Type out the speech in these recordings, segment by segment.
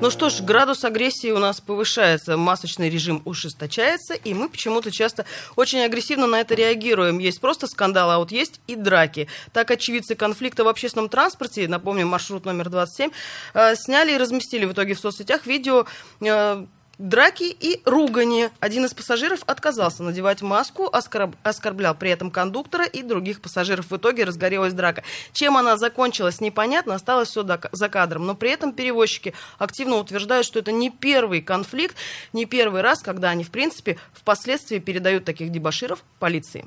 Ну что ж, градус агрессии у нас повышается, масочный режим ужесточается, и мы почему-то часто очень агрессивно на это реагируем. Есть просто скандалы, а вот есть и драки. Так очевидцы конфликта в общественном транспорте, напомню, маршрут номер 27, э, сняли и разместили в итоге в соцсетях видео э, Драки и ругани. Один из пассажиров отказался надевать маску, оскорб... оскорблял при этом кондуктора и других пассажиров. В итоге разгорелась драка. Чем она закончилась, непонятно, осталось все за кадром. Но при этом перевозчики активно утверждают, что это не первый конфликт, не первый раз, когда они, в принципе, впоследствии передают таких дебаширов полиции.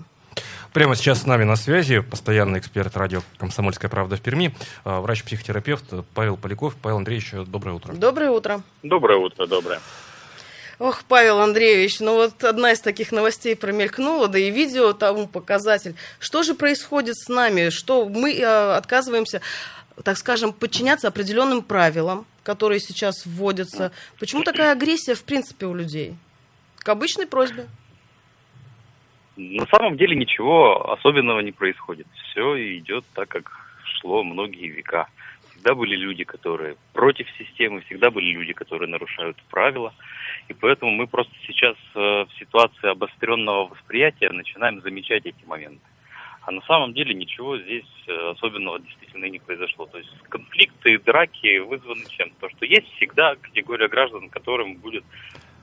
Прямо сейчас с нами на связи постоянный эксперт радио «Комсомольская правда» в Перми, э, врач-психотерапевт Павел Поляков. Павел Андреевич, доброе утро. Доброе утро. Доброе утро, доброе. Ох, Павел Андреевич, ну вот одна из таких новостей промелькнула, да и видео тому показатель. Что же происходит с нами? Что мы э, отказываемся, так скажем, подчиняться определенным правилам, которые сейчас вводятся? Почему такая агрессия, в принципе, у людей? К обычной просьбе. На самом деле ничего особенного не происходит. Все идет так, как шло многие века. Всегда были люди, которые против системы, всегда были люди, которые нарушают правила. И поэтому мы просто сейчас э, в ситуации обостренного восприятия начинаем замечать эти моменты. А на самом деле ничего здесь э, особенного действительно не произошло. То есть конфликты, драки вызваны чем? То, что есть всегда категория граждан, которым будет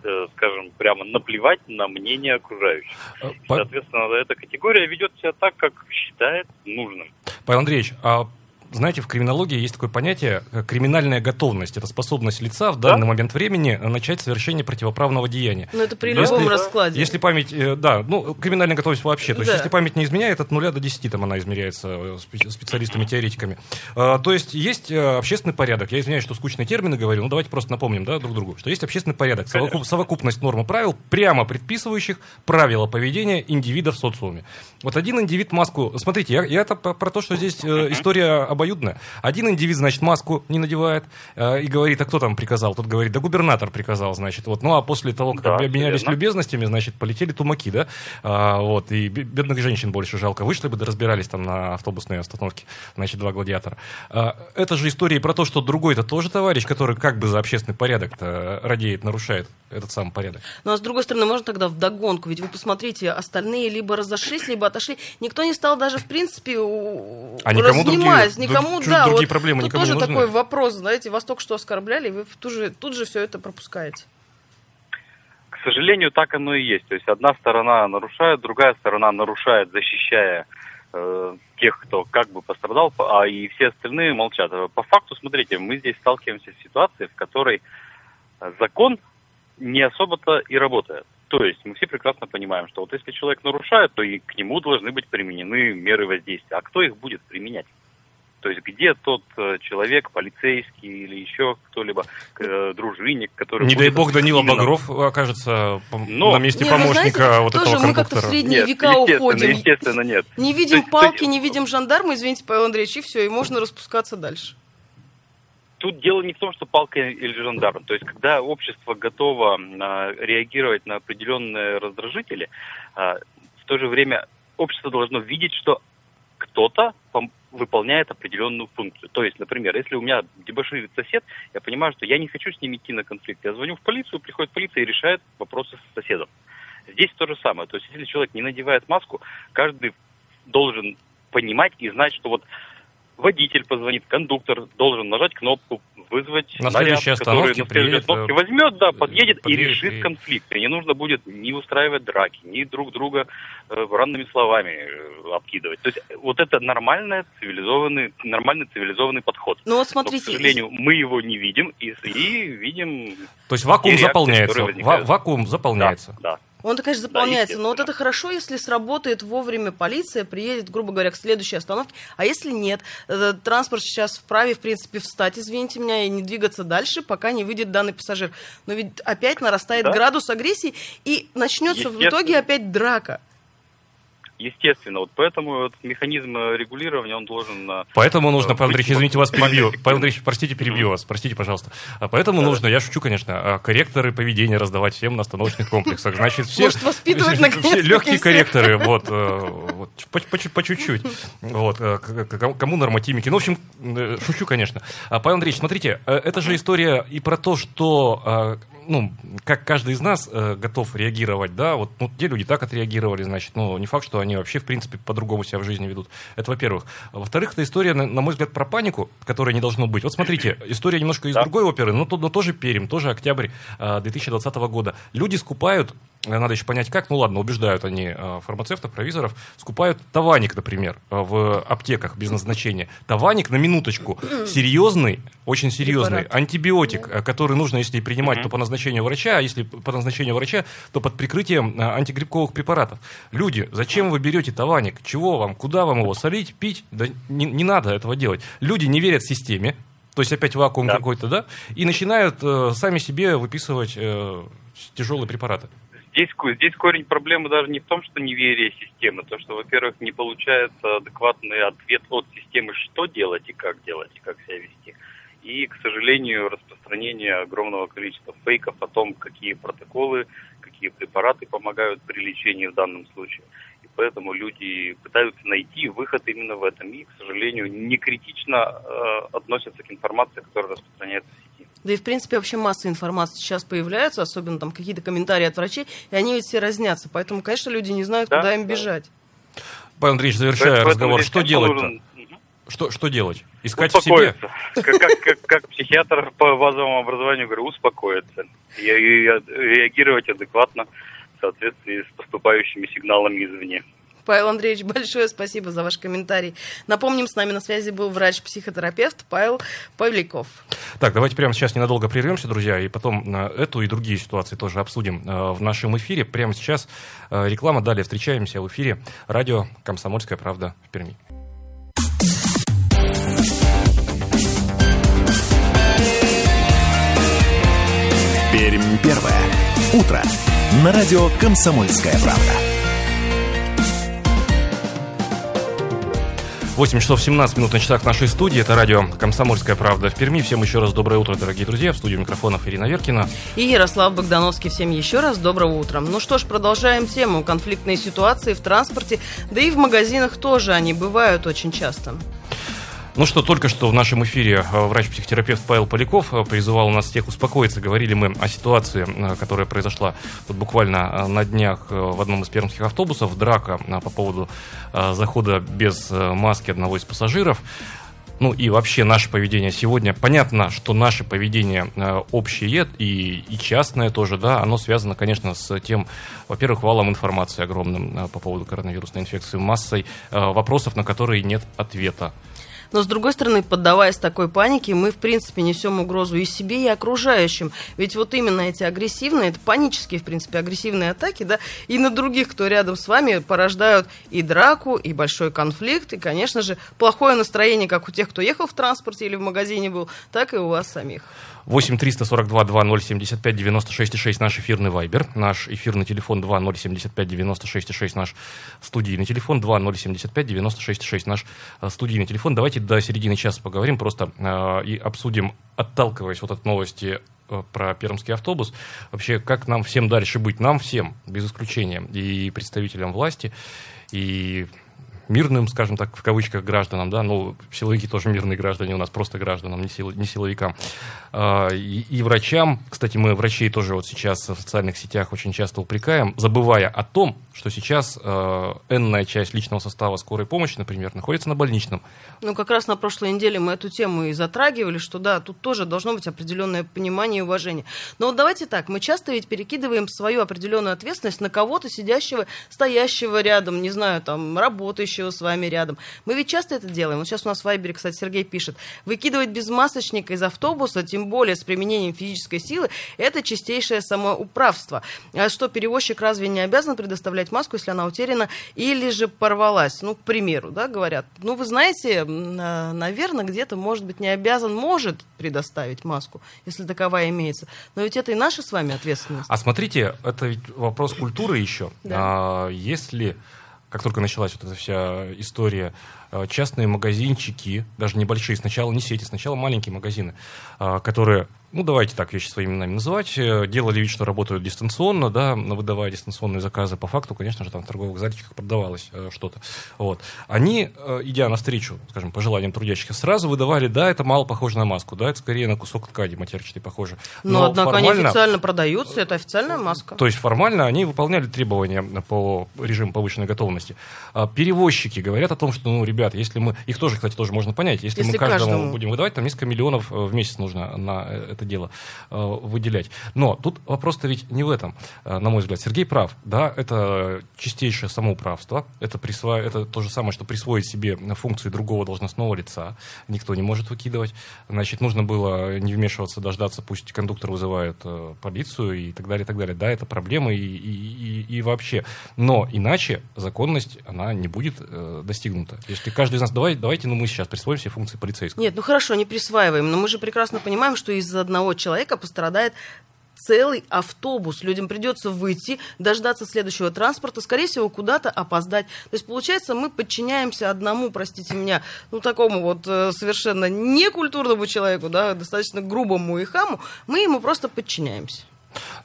э, скажем, прямо наплевать на мнение окружающих. И, соответственно, эта категория ведет себя так, как считает нужным. Павел Андреевич, а знаете, в криминологии есть такое понятие как криминальная готовность. Это способность лица в данный да? момент времени начать совершение противоправного деяния. Ну, это при любом если, раскладе. Если память, э, да, ну, криминальная готовность вообще. То есть, да. если память не изменяет, от нуля до 10 там она измеряется э, специалистами-теоретиками. А, то есть, есть э, общественный порядок. Я извиняюсь, что скучные термины говорю, но давайте просто напомним, да, друг другу, что есть общественный порядок, совокуп, совокупность норм и правил, прямо предписывающих правила поведения индивида в социуме. Вот один индивид маску... Смотрите, я, я это про то, что здесь история обоюдная. Один индивид, значит, маску не надевает э, и говорит, а кто там приказал? Тот говорит, да губернатор приказал, значит. Вот. Ну, а после того, как да, обменялись верно. любезностями, значит, полетели тумаки, да? А, вот, и бедных женщин больше жалко. Вышли бы, да разбирались там на автобусной остановке, значит, два гладиатора. А, это же история про то, что другой-то тоже товарищ, который как бы за общественный порядок радеет, нарушает этот самый порядок. Ну, а с другой стороны, можно тогда в догонку, ведь вы посмотрите, остальные либо разошлись, либо отошли. Никто не стал даже, в принципе, а никому другие, никому, да, другие вот проблемы никому тоже не нужны. такой вопрос, знаете, вас только что оскорбляли, и вы тут же, тут же все это пропускаете. К сожалению, так оно и есть. То есть одна сторона нарушает, другая сторона нарушает, защищая э, тех, кто как бы пострадал, а и все остальные молчат. По факту, смотрите, мы здесь сталкиваемся с ситуацией, в которой закон не особо-то и работает. То есть мы все прекрасно понимаем, что вот если человек нарушает, то и к нему должны быть применены меры воздействия. А кто их будет применять? То есть где тот э, человек, полицейский или еще кто-либо, э, дружинник, который... Не дай бог Данила именно... Багров окажется Но... на месте не, помощника знаете, вот тоже этого мы как-то в средние нет, века уходим. естественно, нет. Не видим есть, палки, не видим жандарма, извините, Павел Андреевич, и все, и можно распускаться дальше. Тут дело не в том, что палка или жандарм. То есть, когда общество готово а, реагировать на определенные раздражители, а, в то же время общество должно видеть, что кто-то выполняет определенную функцию. То есть, например, если у меня дебоширит сосед, я понимаю, что я не хочу с ним идти на конфликт. Я звоню в полицию, приходит полиция и решает вопросы с соседом. Здесь то же самое. То есть, если человек не надевает маску, каждый должен понимать и знать, что вот водитель позвонит, кондуктор должен нажать кнопку, вызвать на наряд, который на следующей остановке возьмет, да, подъедет, подъедет и решит и... конфликт. И не нужно будет ни устраивать драки, ни друг друга э, ранными словами э, обкидывать. То есть вот это нормальный цивилизованный, нормальный цивилизованный подход. Ну вот смотрите... Но, к сожалению, мы его не видим и, и видим... То есть вакуум реакции, заполняется. Вакуум заполняется. Да, да. Он-то, конечно, заполняется, да, но вот это хорошо, если сработает вовремя полиция, приедет, грубо говоря, к следующей остановке, а если нет, э, транспорт сейчас вправе, в принципе, встать, извините меня, и не двигаться дальше, пока не выйдет данный пассажир. Но ведь опять нарастает да? градус агрессии, и начнется в итоге опять драка. Естественно, вот поэтому вот механизм регулирования, он должен... Э, поэтому нужно, Павел Андреевич, извините, вас перебью. Павел Андреевич, простите, перебью вас, простите, пожалуйста. А поэтому да. нужно, я шучу, конечно, а корректоры поведения раздавать всем на остановочных комплексах. Значит, все... Может, воспитывать, наконец Все легкие корректоры, вот, э, вот по, по, по чуть-чуть. Вот, э, кому нормотимики. Ну, в общем, шучу, конечно. А, Павел Андреевич, смотрите, это же история и про то, что ну, как каждый из нас э, готов реагировать, да, вот ну, те люди так отреагировали, значит, ну, не факт, что они вообще, в принципе, по-другому себя в жизни ведут. Это во-первых. Во-вторых, это история, на, на мой взгляд, про панику, которая не должно быть. Вот смотрите, история немножко из да. другой оперы, но, но тоже Перим, тоже октябрь э, 2020 года. Люди скупают надо еще понять как, ну ладно, убеждают они э, фармацевтов, провизоров, скупают таваник, например, э, в аптеках без назначения. Таваник, на минуточку, серьезный, очень серьезный Препарат. антибиотик, э, который нужно, если принимать, то по назначению врача, а если по назначению врача, то под прикрытием антигрибковых препаратов. Люди, зачем вы берете таваник? Чего вам? Куда вам его? Солить? Пить? Да не, не надо этого делать. Люди не верят системе, то есть опять вакуум да. какой-то, да, и начинают э, сами себе выписывать э, тяжелые препараты. Здесь, здесь корень проблемы даже не в том, что неверие системы, то, что, во-первых, не получается адекватный ответ от системы, что делать и как делать, и как себя вести. И, к сожалению, распространение огромного количества фейков о том, какие протоколы, какие препараты помогают при лечении в данном случае. Поэтому люди пытаются найти выход именно в этом. И, к сожалению, не критично э, относятся к информации, которая распространяется в сети. Да и, в принципе, вообще масса информации сейчас появляется, особенно там какие-то комментарии от врачей, и они ведь все разнятся. Поэтому, конечно, люди не знают, да, куда им да. бежать. Павел Андреевич, завершая Поэтому разговор, что делать-то? Что, что делать? Искать в себе? Как, как, как, как психиатр по базовому образованию говорю, успокоиться. Реагировать адекватно в соответствии с поступающими сигналами извне. Павел Андреевич, большое спасибо за ваш комментарий. Напомним, с нами на связи был врач-психотерапевт Павел Павликов. Так, давайте прямо сейчас ненадолго прервемся, друзья, и потом эту и другие ситуации тоже обсудим э, в нашем эфире. Прямо сейчас э, реклама, далее встречаемся в эфире радио «Комсомольская правда» в Перми. Пермь первое. Утро. На радио «Комсомольская правда». 8 часов 17 минут на часах нашей студии. Это радио «Комсомольская правда» в Перми. Всем еще раз доброе утро, дорогие друзья. В студию микрофонов Ирина Веркина. И Ярослав Богдановский. Всем еще раз доброго утра. Ну что ж, продолжаем тему. Конфликтные ситуации в транспорте, да и в магазинах тоже они бывают очень часто. Ну что, только что в нашем эфире э, врач-психотерапевт Павел Поляков э, призывал нас всех успокоиться. Говорили мы о ситуации, э, которая произошла вот буквально на днях в одном из пермских автобусов. Драка по поводу захода без маски одного из пассажиров. Ну и вообще наше поведение сегодня. Понятно, что наше поведение общее и, и частное тоже, да, оно связано, конечно, с тем, во-первых, валом информации огромным по поводу коронавирусной инфекции, массой вопросов, на которые нет ответа. Но, с другой стороны, поддаваясь такой панике, мы, в принципе, несем угрозу и себе, и окружающим. Ведь вот именно эти агрессивные, это панические, в принципе, агрессивные атаки, да, и на других, кто рядом с вами, порождают и драку, и большой конфликт, и, конечно же, плохое настроение как у тех, кто ехал в транспорте или в магазине был, так и у вас самих. 8 342 2075 96 6 наш эфирный вайбер. Наш эфирный телефон 2075 96 6 наш студийный телефон 2075 96 6 наш э, студийный телефон. Давайте до середины часа поговорим просто э, и обсудим, отталкиваясь вот от новости э, про пермский автобус. Вообще, как нам всем дальше быть? Нам всем, без исключения, и представителям власти, и мирным, скажем так, в кавычках, гражданам, да, ну, силовики тоже мирные граждане у нас, просто гражданам, не, сил, не силовикам, а, и, и врачам, кстати, мы врачей тоже вот сейчас в социальных сетях очень часто упрекаем, забывая о том, что сейчас э, энная часть личного состава скорой помощи, например, находится на больничном. Ну, как раз на прошлой неделе мы эту тему и затрагивали, что да, тут тоже должно быть определенное понимание и уважение. Но вот давайте так, мы часто ведь перекидываем свою определенную ответственность на кого-то сидящего, стоящего рядом, не знаю, там, работающего, сидящего с вами рядом. Мы ведь часто это делаем. Вот сейчас у нас в Вайбере, кстати, Сергей пишет. Выкидывать без масочника из автобуса, тем более с применением физической силы, это чистейшее самоуправство. А что, перевозчик разве не обязан предоставлять маску, если она утеряна или же порвалась? Ну, к примеру, да, говорят. Ну, вы знаете, наверное, где-то, может быть, не обязан, может предоставить маску, если таковая имеется. Но ведь это и наша с вами ответственность. А смотрите, это ведь вопрос культуры еще. Да. А, если как только началась вот эта вся история, частные магазинчики, даже небольшие, сначала не сети, сначала маленькие магазины, а, которые ну, давайте так вещи своими именами называть, э, делали вид, что работают дистанционно, да, выдавая дистанционные заказы. По факту, конечно же, там в торговых заличках продавалось э, что-то. Вот. Они, э, идя навстречу, скажем, пожеланиям трудящихся, сразу выдавали, да, это мало похоже на маску, да, это скорее на кусок ткани матерчатой похоже. Но, Но однако формально, они официально продаются, это официальная маска. То есть формально они выполняли требования по режиму повышенной готовности. А перевозчики говорят о том, что, ну, ребят, если мы, их тоже, кстати, тоже можно понять, если, если мы каждому, каждому будем выдавать, там несколько миллионов в месяц нужно на это дело э, выделять. Но тут вопрос-то ведь не в этом, э, на мой взгляд. Сергей прав, да, это чистейшее самоуправство, это, присво... это то же самое, что присвоить себе функции другого должностного лица, никто не может выкидывать. Значит, нужно было не вмешиваться, дождаться, пусть кондуктор вызывает э, полицию и так далее, и так далее. Да, это проблема и, и, и, и вообще. Но иначе законность, она не будет э, достигнута. Если каждый из нас, давай, давайте, ну мы сейчас присвоим все функции полицейского. Нет, ну хорошо, не присваиваем, но мы же прекрасно понимаем, что из одного человека пострадает целый автобус. Людям придется выйти, дождаться следующего транспорта, скорее всего, куда-то опоздать. То есть, получается, мы подчиняемся одному, простите меня, ну, такому вот э, совершенно некультурному человеку, да, достаточно грубому и хаму, мы ему просто подчиняемся.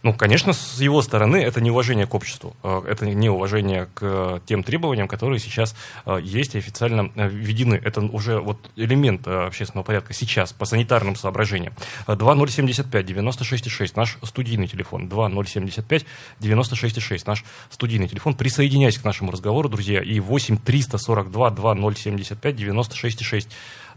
Ну, конечно, с его стороны это неуважение к обществу, э, это неуважение к тем требованиям, которые сейчас э, есть и официально э, введены. Это уже вот элемент общественного порядка сейчас по санитарным соображениям. 2075-96-6, наш студийный телефон. 2075-96-6, наш студийный телефон. Присоединяйтесь к нашему разговору, друзья, и 8-342-2075-96-6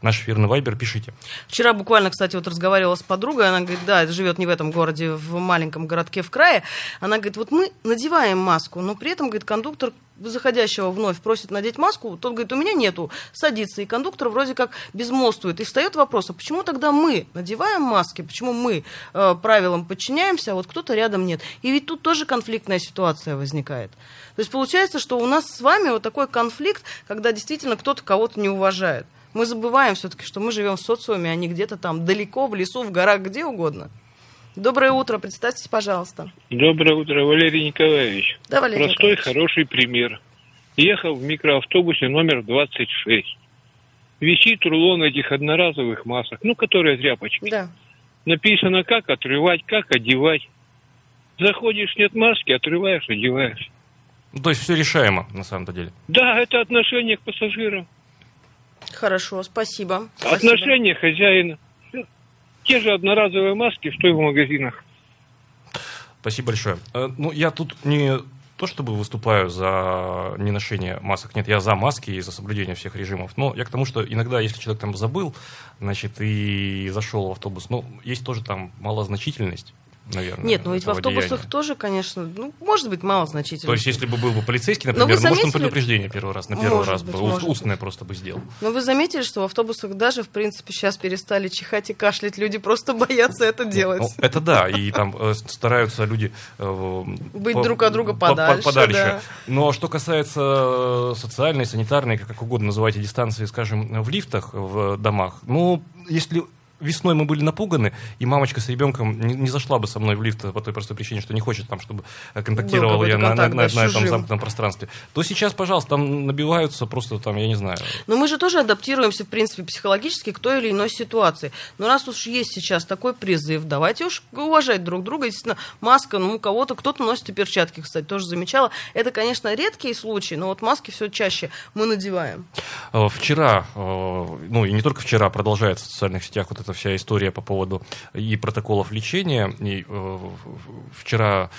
наш эфирный вайбер, пишите. Вчера буквально, кстати, вот разговаривала с подругой, она говорит, да, живет не в этом городе, в маленьком городке в крае. Она говорит, вот мы надеваем маску, но при этом, говорит, кондуктор заходящего вновь просит надеть маску, тот говорит, у меня нету, садится, и кондуктор вроде как безмолвствует. И встает вопрос, а почему тогда мы надеваем маски, почему мы э, правилам подчиняемся, а вот кто-то рядом нет. И ведь тут тоже конфликтная ситуация возникает. То есть получается, что у нас с вами вот такой конфликт, когда действительно кто-то кого-то не уважает. Мы забываем все-таки, что мы живем в социуме, а не где-то там далеко, в лесу, в горах, где угодно. Доброе утро, представьтесь, пожалуйста. Доброе утро, Валерий Николаевич. Да, Валерий Простой, Николаевич. хороший пример. Ехал в микроавтобусе номер 26. Висит рулон этих одноразовых масок, ну, которые тряпочки. Да. Написано, как отрывать, как одевать. Заходишь, нет маски, отрываешь, одеваешь. Ну, то есть все решаемо, на самом-то деле. Да, это отношение к пассажирам. Хорошо, спасибо. Отношение спасибо. хозяина. Те же одноразовые маски, что и в магазинах. Спасибо большое. Э, ну, я тут не то чтобы выступаю за неношение масок, нет, я за маски и за соблюдение всех режимов, но я к тому, что иногда, если человек там забыл, значит, и зашел в автобус, ну, есть тоже там малозначительность, наверное. Нет, ну ведь в автобусах деяния. тоже, конечно, ну, может быть, мало значительно. То есть, если бы был бы полицейский, например, заметили... может, он предупреждение первый раз, на первый может раз быть, бы, может устное быть. просто бы сделал. Но вы заметили, что в автобусах даже, в принципе, сейчас перестали чихать и кашлять, люди просто боятся это делать. Ну, это да, и там э, стараются люди... Э, Быть по, друг от друга подальше. По, подальше. Да. Но что касается социальной, санитарной, как угодно называйте, дистанции, скажем, в лифтах, в домах, ну, если весной мы были напуганы, и мамочка с ребенком не, не зашла бы со мной в лифт по той простой причине, что не хочет там, чтобы э, контактировал я на, на, на, на этом замкнутом пространстве, то сейчас, пожалуйста, там набиваются просто там, я не знаю. Но мы же тоже адаптируемся, в принципе, психологически к той или иной ситуации. Но раз уж есть сейчас такой призыв, давайте уж уважать друг друга. Естественно, маска, ну, у кого-то, кто-то носит и перчатки, кстати, тоже замечала. Это, конечно, редкие случаи, но вот маски все чаще мы надеваем. Э, вчера, э, ну, и не только вчера, продолжается в социальных сетях вот эта вся история по поводу и протоколов лечения. И, э, вчера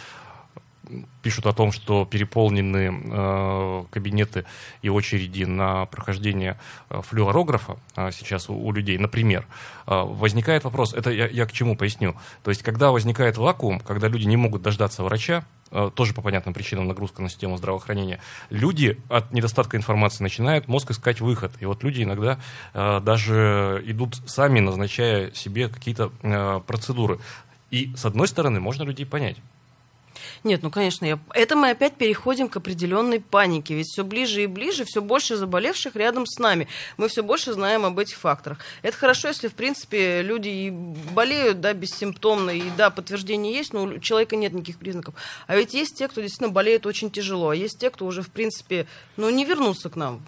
пишут о том, что переполнены э, кабинеты и очереди на прохождение э, флюорографа э, сейчас у, у людей. Например, э, возникает вопрос, это я, я к чему поясню. То есть, когда возникает вакуум, когда люди не могут дождаться врача, э, тоже по понятным причинам нагрузка на систему здравоохранения, люди от недостатка информации начинают мозг искать выход. И вот люди иногда э, даже идут сами, назначая себе какие-то э, процедуры. И, с одной стороны, можно людей понять. Нет, ну, конечно, я... это мы опять переходим к определенной панике, ведь все ближе и ближе, все больше заболевших рядом с нами. Мы все больше знаем об этих факторах. Это хорошо, если, в принципе, люди и болеют, да, бессимптомно, и, да, подтверждение есть, но у человека нет никаких признаков. А ведь есть те, кто действительно болеет очень тяжело, а есть те, кто уже, в принципе, ну, не вернутся к нам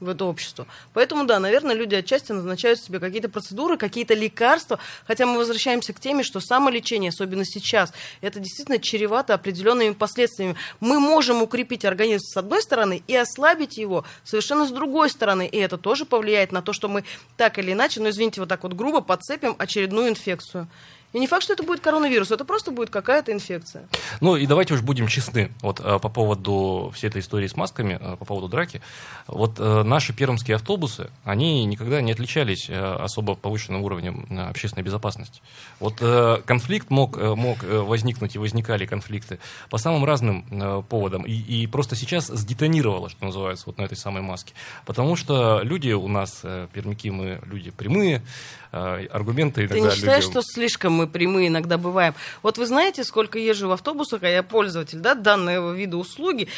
в это общество. Поэтому, да, наверное, люди отчасти назначают себе какие-то процедуры, какие-то лекарства, хотя мы возвращаемся к теме, что самолечение, особенно сейчас, это действительно чревато определенными последствиями. Мы можем укрепить организм с одной стороны и ослабить его совершенно с другой стороны, и это тоже повлияет на то, что мы так или иначе, ну, извините, вот так вот грубо подцепим очередную инфекцию. И не факт, что это будет коронавирус, это просто будет какая-то инфекция. Ну и давайте уж будем честны. Вот э, по поводу всей этой истории с масками, э, по поводу драки. Вот э, наши пермские автобусы, они никогда не отличались особо повышенным уровнем общественной безопасности. Вот конфликт мог, мог возникнуть и возникали конфликты по самым разным поводам. И, и просто сейчас сдетонировало, что называется, вот на этой самой маске. Потому что люди у нас, пермяки, мы люди прямые, аргументы иногда Ты не считаешь, люди... что слишком мы прямые иногда бываем? Вот вы знаете, сколько езжу в автобусах, а я пользователь да, данного вида услуги,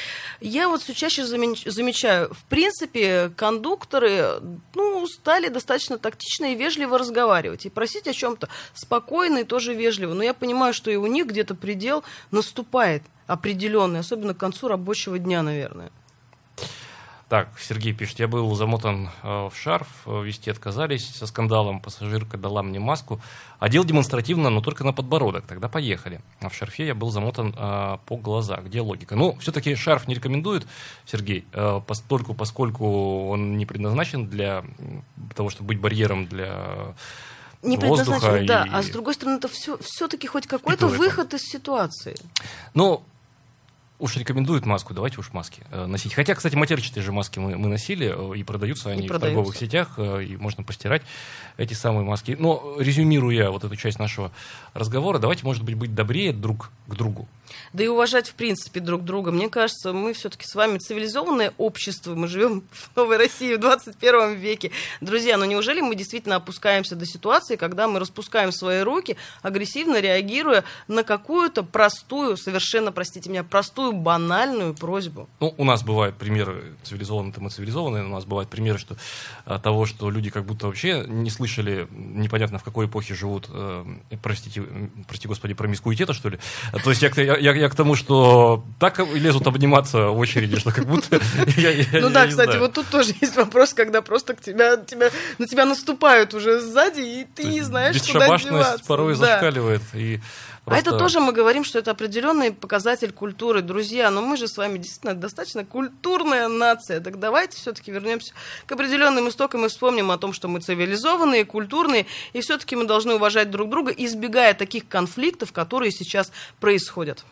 я вот все чаще замечаю, в принципе, кондукторы ну, стали достаточно тактично и вежливо разговаривать. И просить о чем-то спокойно и тоже вежливо. Но я понимаю, что и у них где-то предел наступает определенный, особенно к концу рабочего дня, наверное. Так, Сергей пишет, я был замотан э, в шарф, э, вести отказались со скандалом, пассажирка дала мне маску, одел демонстративно, но только на подбородок, тогда поехали. А в шарфе я был замотан э, по глаза. Где логика? Ну, все-таки шарф не рекомендует, Сергей, э, постольку, поскольку он не предназначен для того, чтобы быть барьером для не предназначен, да. А с другой стороны, это все, все-таки хоть какой-то выход из ситуации. Ну, Уж рекомендуют маску, давайте уж маски э, носить. Хотя, кстати, матерчатые же маски мы, мы носили, э, и продаются они и в продаются. торговых сетях, э, и можно постирать эти самые маски. Но, резюмируя вот эту часть нашего разговора, давайте, может быть, быть добрее друг к другу да и уважать в принципе друг друга. Мне кажется, мы все-таки с вами цивилизованное общество, мы живем в новой России в 21 веке. Друзья, ну неужели мы действительно опускаемся до ситуации, когда мы распускаем свои руки, агрессивно реагируя на какую-то простую, совершенно, простите меня, простую, банальную просьбу? Ну, у нас бывают примеры, цивилизованные-то мы цивилизованные, у нас бывают примеры что, а, того, что люди как будто вообще не слышали, непонятно в какой эпохе живут, э, простите, прости господи, промискуитета, что ли. То есть я, я, я, я к тому, что так лезут обниматься в очереди, что как будто... Ну да, кстати, вот тут тоже есть вопрос, когда просто к тебя, тебя, на тебя наступают уже сзади, и ты не знаешь, куда деваться. порой зашкаливает. И Просто... А это тоже мы говорим, что это определенный показатель культуры. Друзья, но мы же с вами действительно достаточно культурная нация. Так давайте все-таки вернемся к определенным истокам и вспомним о том, что мы цивилизованные, культурные, и все-таки мы должны уважать друг друга, избегая таких конфликтов, которые сейчас происходят.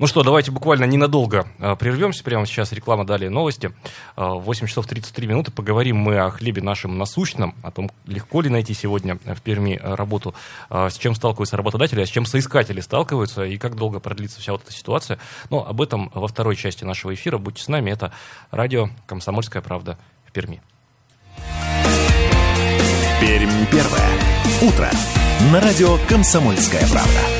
Ну что, давайте буквально ненадолго э, прервемся. Прямо сейчас реклама, далее новости. Э, 8 часов 33 минуты. Поговорим мы о хлебе нашем насущном, о том, легко ли найти сегодня в Перми работу, э, с чем сталкиваются работодатели, а с чем соискатели сталкиваются, и как долго продлится вся вот эта ситуация. Но об этом во второй части нашего эфира. Будьте с нами. Это радио «Комсомольская правда» в Перми. Пермь первое. Утро. На радио «Комсомольская правда».